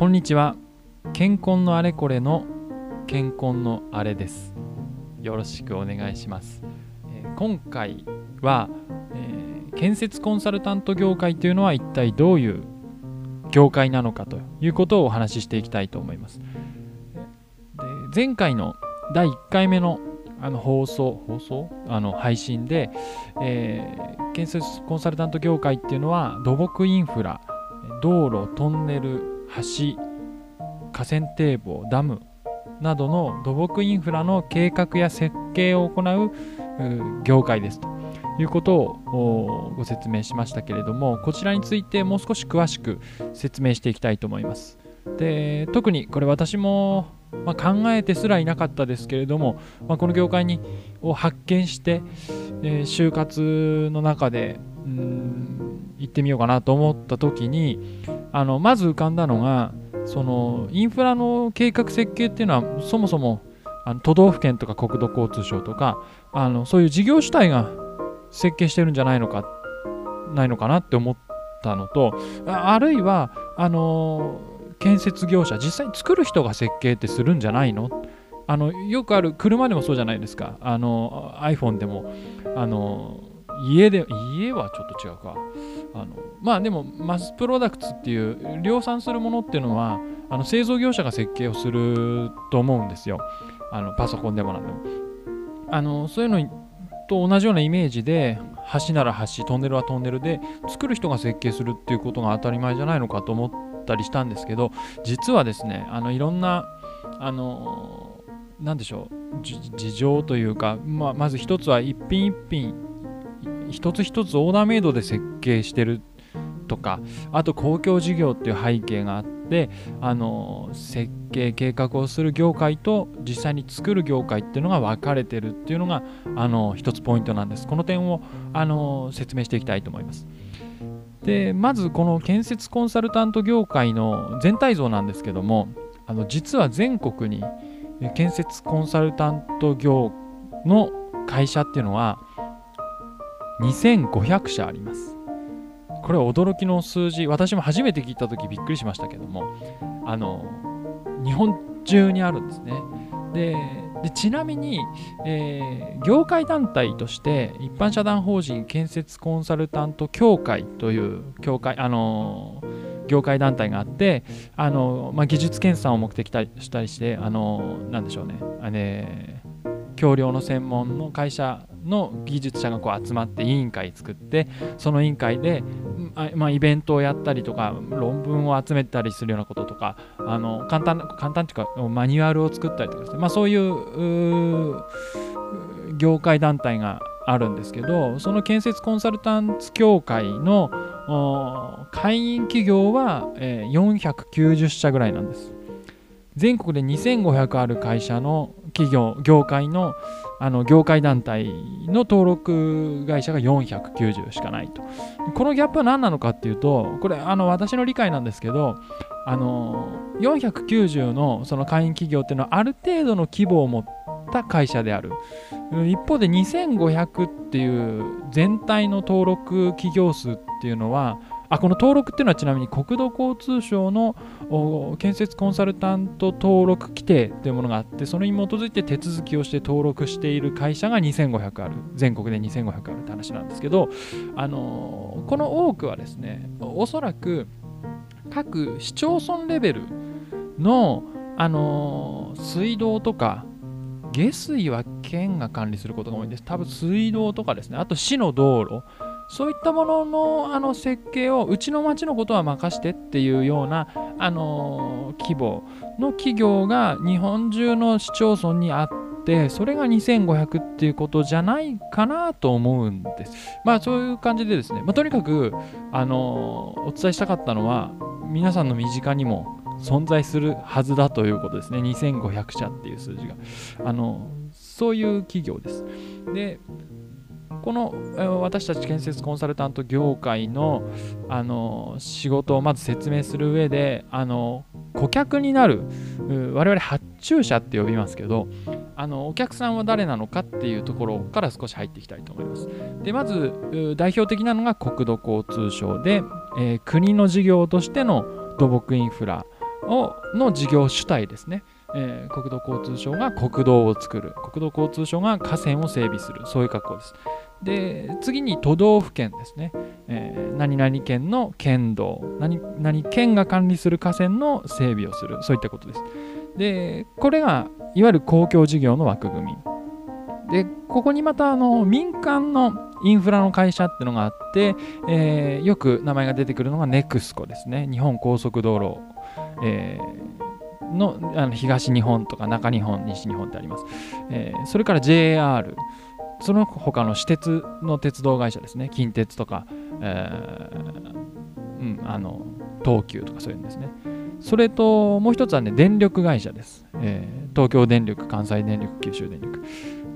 こんにちは。健康のあれこれの健康のあれです。よろしくお願いします、えー今回は、えー建設コンサルタント業界というのは一体どういう業界なのかということをお話ししていきたいと思います。で前回の第1回目のあの放送放送？あの配信で、えー建設コンサルタント業界っていうのは土木インフラ道路トンネル橋河川堤防ダムなどの土木インフラの計画や設計を行う業界ですと。いうことをご説明しましたけれどもこちらについてもう少し詳しく説明していきたいと思います。で特にこれ私も、まあ考えてすらいなかったですけれども、まあこの業界にを発見して、えー就活の中でうん行ってみようかなと思った時にあのまず浮かんだのがそのインフラの計画設計っていうのはそもそもあの都道府県とか国土交通省とかあのそういう事業主体が設計してるんじゃないのかないのかなって思ったのとあるいはあの建設業者実際に作る人が設計ってするんじゃないの？あのよくある車でもそうじゃないですか。あの iPhone でもあの家で家はちょっと違うか。あのまあでもマスプロダクツっていう量産するものっていうのはあの製造業者が設計をすると思うんですよ。あのパソコンでもなんでも。あのそういうのと同じようなイメージで橋なら橋トンネルはトンネルで作る人が設計するっていうことが当たり前じゃないのかと思ったりしたんですけど実はですねあのいろんなあのなんでしょう事情というか、まあ、まず一つは一品一品一つ一つオーダーメイドで設計してるとかあと公共事業っていう背景があってあの設計計画をする業界と実際に作る業界っていうのが分かれてるっていうのがあの一つポイントなんです。この点をあの説明していきたいと思います。でまずこの建設コンサルタント業界の全体像なんですけどもあの実は全国に建設コンサルタント業の会社っていうのは2500社あります。これは驚きの数字。私も初めて聞いた時びっくりしましたけども。あの日本中にあるんですね。ででちなみに、えー業界団体として一般社団法人建設コンサルタント協会という協会あの業界団体があってあの、まあ、技術検査を目的としたりしてあのなんでしょうね。あれ橋梁の専門の会社の技術者がこう集まって委員会作ってその委員会で、まあ、イベントをやったりとか論文を集めたりするようなこととかあの簡単簡単っていうかマニュアルを作ったりとかですね、まあ、そういう業界団体があるんですけどその建設コンサルタント協会の会員企業は、えー490社ぐらいなんです。全国で2500ある会社の企業業界のあの業界団体の登録会社が490しかないと。このギャップは何なのかっていうとこれあの私の理解なんですけどあの490のその会員企業っていうのはある程度の規模を持った会社である。一方で2500っていう全体の登録企業数っていうのはあこの登録っていうのはちなみに国土交通省の建設コンサルタント登録規定というものがあってそれに基づいて手続きをして登録している会社が2500ある。全国で2500あるって話なんですけど、あのこの多くはですねおそらく各市町村レベルの、あの水道とか下水は県が管理することが多いんです。多分水道とかですね。あと市の道路。そういったもののあの設計をうちの町のことは任してっていうような、あの規模の企業が日本中の市町村にあってそれが2500っていうことじゃないかなと思うんです。まあそういう感じでですね、まあ、とにかく、あのお伝えしたかったのは皆さんの身近にも存在するはずだということですね。2500社っていう数字が。あのそういう企業です。でこの私たち建設コンサルタント業界のあの仕事をまず説明する上であの顧客になる我々発注者って呼びますけどあのお客さんは誰なのかっていうところから少し入っていきたいと思います。でまず代表的なのが国土交通省で、えー国の事業としての土木インフラをの事業主体ですね。えー、国土交通省が国道を作る国土交通省が河川を整備するそういう格好ですで次に都道府県ですね、えー、何々県の県道。何何県が管理する河川の整備をする。そういったことです。でこれがいわゆる公共事業の枠組み。でここにまたあの民間のインフラの会社っていうのがあって、えー、よく名前が出てくるのが NEXCO ですね。日本高速道路、えーのあの東日本とか中日本、西日本ってあります。えー、それから JR、その他の私鉄の鉄道会社ですね、近鉄とか、えーうん、あの東急とかそういうんですね。それともう一つはね、電力会社です。えー、東京電力、関西電力、九州電力。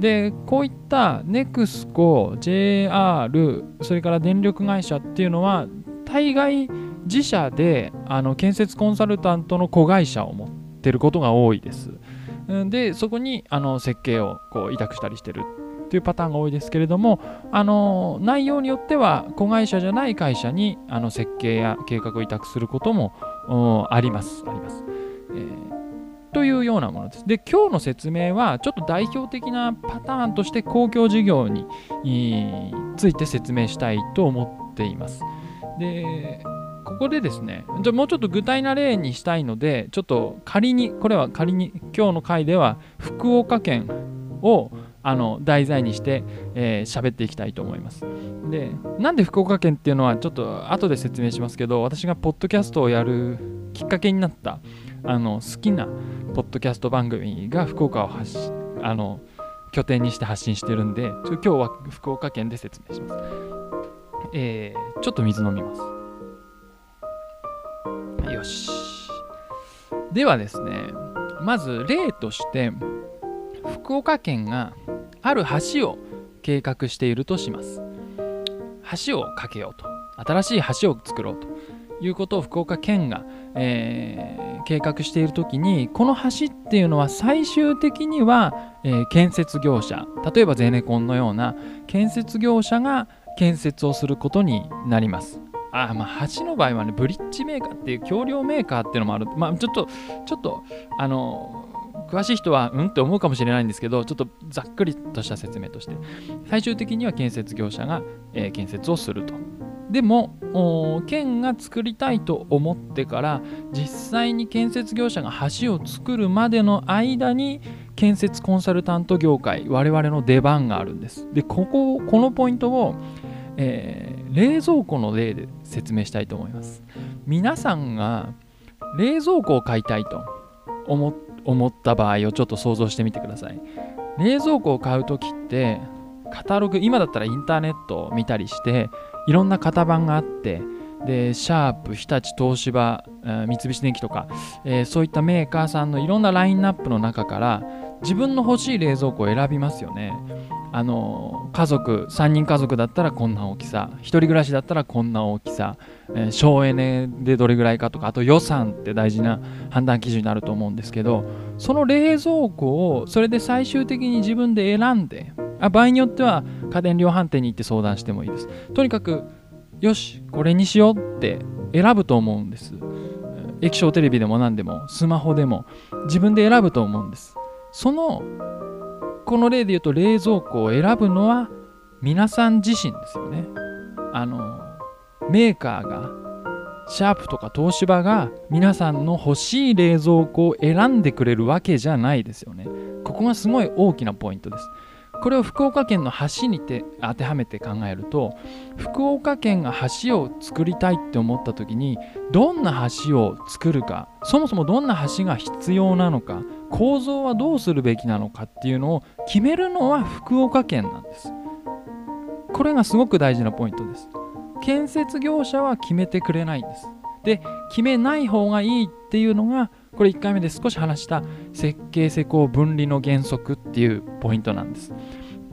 で、こういった NEXCO、JR、それから電力会社っていうのは、大概自社であの建設コンサルタントの子会社を持ってることが多いです。で、そこにあの設計をこう委託したりしてるっていうパターンが多いですけれども、あの内容によっては子会社じゃない会社にあの設計や計画を委託することもあります。あります。えーというようなものです。で、今日の説明は、ちょっと代表的なパターンとして公共事業について説明したいと思っています。で、ここでですね、じゃもうちょっと具体な例にしたいので、ちょっと仮に、これは仮に、今日の回では福岡県をあの題材にして喋、えー、っていきたいと思います。で、なんで福岡県っていうのはちょっと後で説明しますけど、私がポッドキャストをやるきっかけになったあの好きなポッドキャスト番組が福岡を発しあの拠点にして発信してるんで、今日は福岡県で説明します。えー、ちょっと水飲みます。よし。ではですね、まず例として、福岡県がある橋を計画しているとします。橋を架けようと。新しい橋を作ろうということを福岡県が、えー、計画しているときに、この橋っていうのは最終的には、えー、建設業者、例えばゼネコンのような建設業者が建設をすることになります。あまあ、橋の場合はね、ブリッジメーカーっていう橋梁メーカーっていうのもある。まあ、ちょっと、ちょっと、あの、詳しい人はうんって思うかもしれないんですけど、ちょっとざっくりとした説明として、最終的には建設業者が、えー、建設をすると。でも、県が作りたいと思ってから、実際に建設業者が橋を作るまでの間に、建設コンサルタント業界、我々の出番があるんです。で、ここ、このポイントを、えー、冷蔵庫の例で説明したいと思います。皆さんが冷蔵庫を買いたいと思っ思った場合をちょっと想像してみてください。冷蔵庫を買う時ってカタログ今だったらインターネットを見たりしていろんな型番があってでシャープ日立東芝三菱電機とか、えー、そういったメーカーさんのいろんなラインナップの中から自分の欲しい冷蔵庫を選びますよね。あの家族3人家族だったらこんな大きさ1人暮らしだったらこんな大きさ、えー、省エネでどれぐらいかとかあと予算って大事な判断基準になると思うんですけどその冷蔵庫をそれで最終的に自分で選んであ場合によっては家電量販店に行って相談してもいいです。とにかくよしこれにしようって選ぶと思うんです。液晶テレビでも何でもスマホでも自分で選ぶと思うんです。そのこの例で言うと冷蔵庫を選ぶのは皆さん自身ですよね。あのメーカーがシャープとか東芝が皆さんの欲しい冷蔵庫を選んでくれるわけじゃないですよね。ここがすごい大きなポイントです。これを福岡県の橋にて当てはめて考えると福岡県が橋を作りたいって思った時にどんな橋を作るかそもそもどんな橋が必要なのか構造はどうするべきなのかっていうのを決めるのは福岡県なんです。これがすごく大事なポイントです。建設業者は決めてくれないんです。で決めない方がいいっていうのがこれ1回目で少し話した設計施工分離の原則っていうポイントなんです。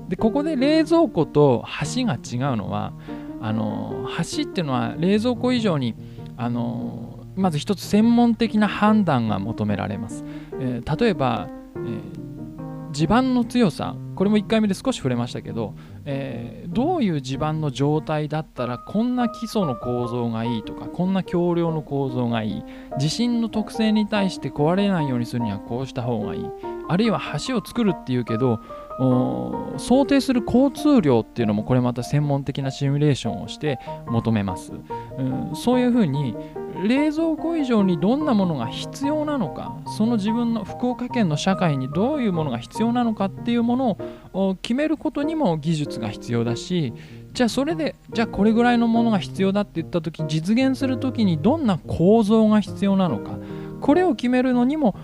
でここで冷蔵庫と橋が違うのはあの橋っていうのは冷蔵庫以上にあのまず一つ専門的な判断が求められます、えー、例えば、えー、地盤の強さ。これも1回目で少し触れましたけど、えー、どういう地盤の状態だったらこんな基礎の構造がいいとかこんな橋梁の構造がいい。地震の特性に対して壊れないようにするにはこうした方がいい。あるいは橋を作るっていうけど想定する交通量っていうのもこれまた専門的なシミュレーションをして求めます、うん、そういうふうに冷蔵庫以上にどんなものが必要なのかその自分の福岡県の社会にどういうものが必要なのかっていうものを決めることにも技術が必要だしじゃあそれでじゃあこれぐらいのものが必要だって言った時実現する時にどんな構造が必要なのかこれを決めるのにも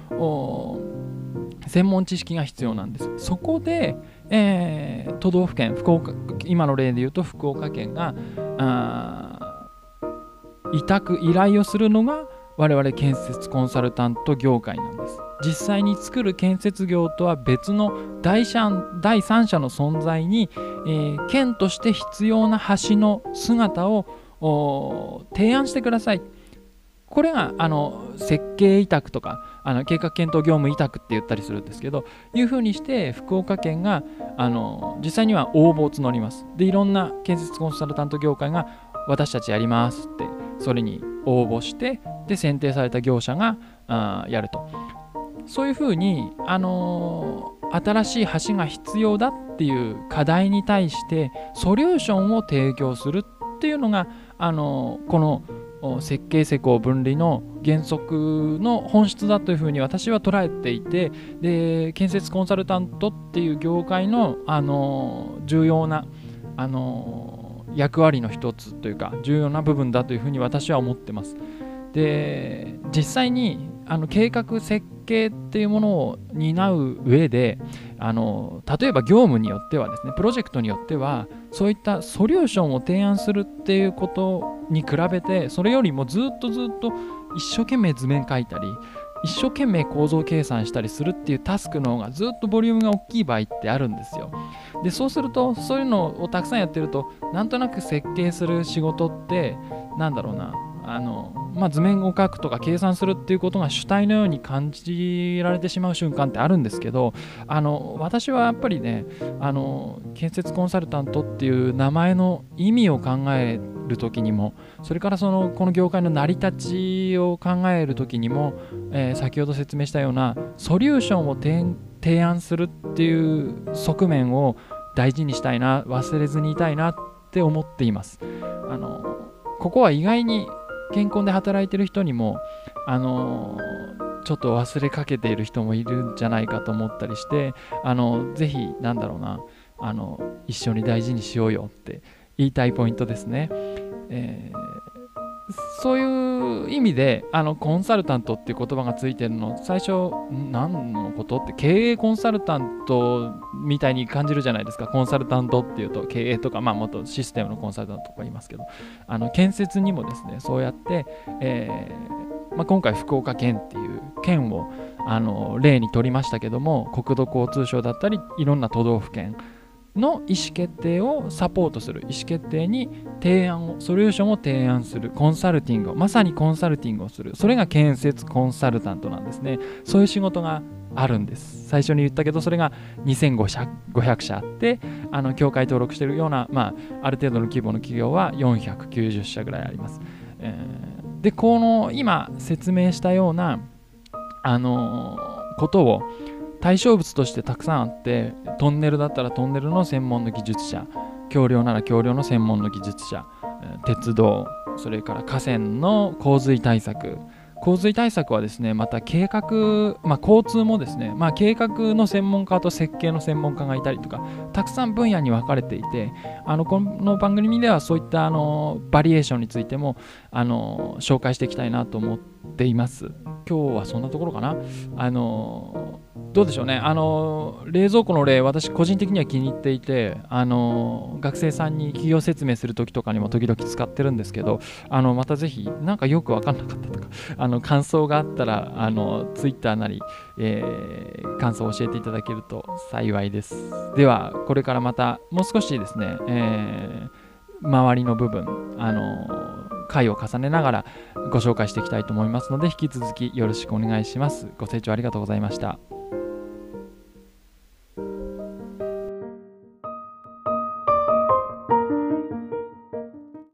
専門知識が必要なんです。そこで、えー、都道府県福岡今の例で言うと福岡県が委託依頼をするのが我々建設コンサルタント業界なんです。実際に作る建設業とは別の第第三者の存在に、えー、県として必要な橋の姿を提案してください。これがあの設計委託とかあの計画検討業務委託って言ったりするんですけどいうふうにして福岡県があの実際には応募を募ります。でいろんな建設コンサルタント業界が私たちやりますってそれに応募してで選定された業者があやると。そういうふうに、あのー、新しい橋が必要だっていう課題に対してソリューションを提供するっていうのが、あのー、この設計施工分離の原則の本質だというふうに私は捉えていてで建設コンサルタントっていう業界の、あの、重要な、あの役割の一つというか重要な部分だというふうに私は思ってます。で実際にあの計画設計っていうものを担う上であの例えば業務によってはですねプロジェクトによってはそういったソリューションを提案するっていうことに比べてそれよりもずっとずっと一生懸命図面書いたり一生懸命構造計算したりするっていうタスクの方がずっとボリュームが大きい場合ってあるんですよ。でそうするとそういうのをたくさんやってるとなんとなく設計する仕事ってなんだろうなあの、まあ、図面を描くとか計算するっていうことが主体のように感じられてしまう瞬間ってあるんですけどあの私はやっぱりねあの建設コンサルタントっていう名前の意味を考える時にもそれからそのこの業界の成り立ちを考える時にも、えー、先ほど説明したようなソリューションを提案するっていう側面を大事にしたいな忘れずにいたいなって思っています。あのここは意外に健康で働いてる人にもあのちょっと忘れかけている人もいるんじゃないかと思ったりしてあのぜひなんだろうなあの一緒に大事にしようよって言いたいポイントですね。えーそういう意味であのコンサルタントっていう言葉がついてるの最初何のことって？経営コンサルタントみたいに感じるじゃないですか。コンサルタントっていうと経営とかまあもっとシステムのコンサルタントとか言いますけど。あの建設にもですねそうやって、えーまあ、今回福岡県っていう県をあの例に取りましたけども国土交通省だったりいろんな都道府県の意思決定をサポートする意思決定に提案をソリューションを提案するコンサルティングをまさにコンサルティングをする。それが建設コンサルタントなんですね。そういう仕事があるんです。最初に言ったけどそれが2500社あってあの協会登録しているような、まあ、ある程度の規模の企業は490社ぐらいあります、えー、でこの今説明したようなあの、ことを対象物としてたくさんあってトンネルだったらトンネルの専門の技術者橋梁なら橋梁の専門の技術者鉄道それから河川の洪水対策。洪水対策はですねまた計画、まあ、交通もですね、まあ、計画の専門家と設計の専門家がいたりとかたくさん分野に分かれていてあのこの番組ではそういったあのバリエーションについてもあの紹介していきたいなと思ってています。今日はそんなところかな。あのどうでしょうね。あの冷蔵庫の例私個人的には気に入っていてあの学生さんに企業説明する時とかにも時々使ってるんですけどあのまたぜひ何かよく分かんなかったとか あの感想があったらあの Twitter なり、えー、感想を教えていただけると幸いです。ではこれからまたもう少しですね、えー、周りの部分あの回を重ねながらご紹介していきたいと思いますので引き続きよろしくお願いします。ご清聴ありがとうございました。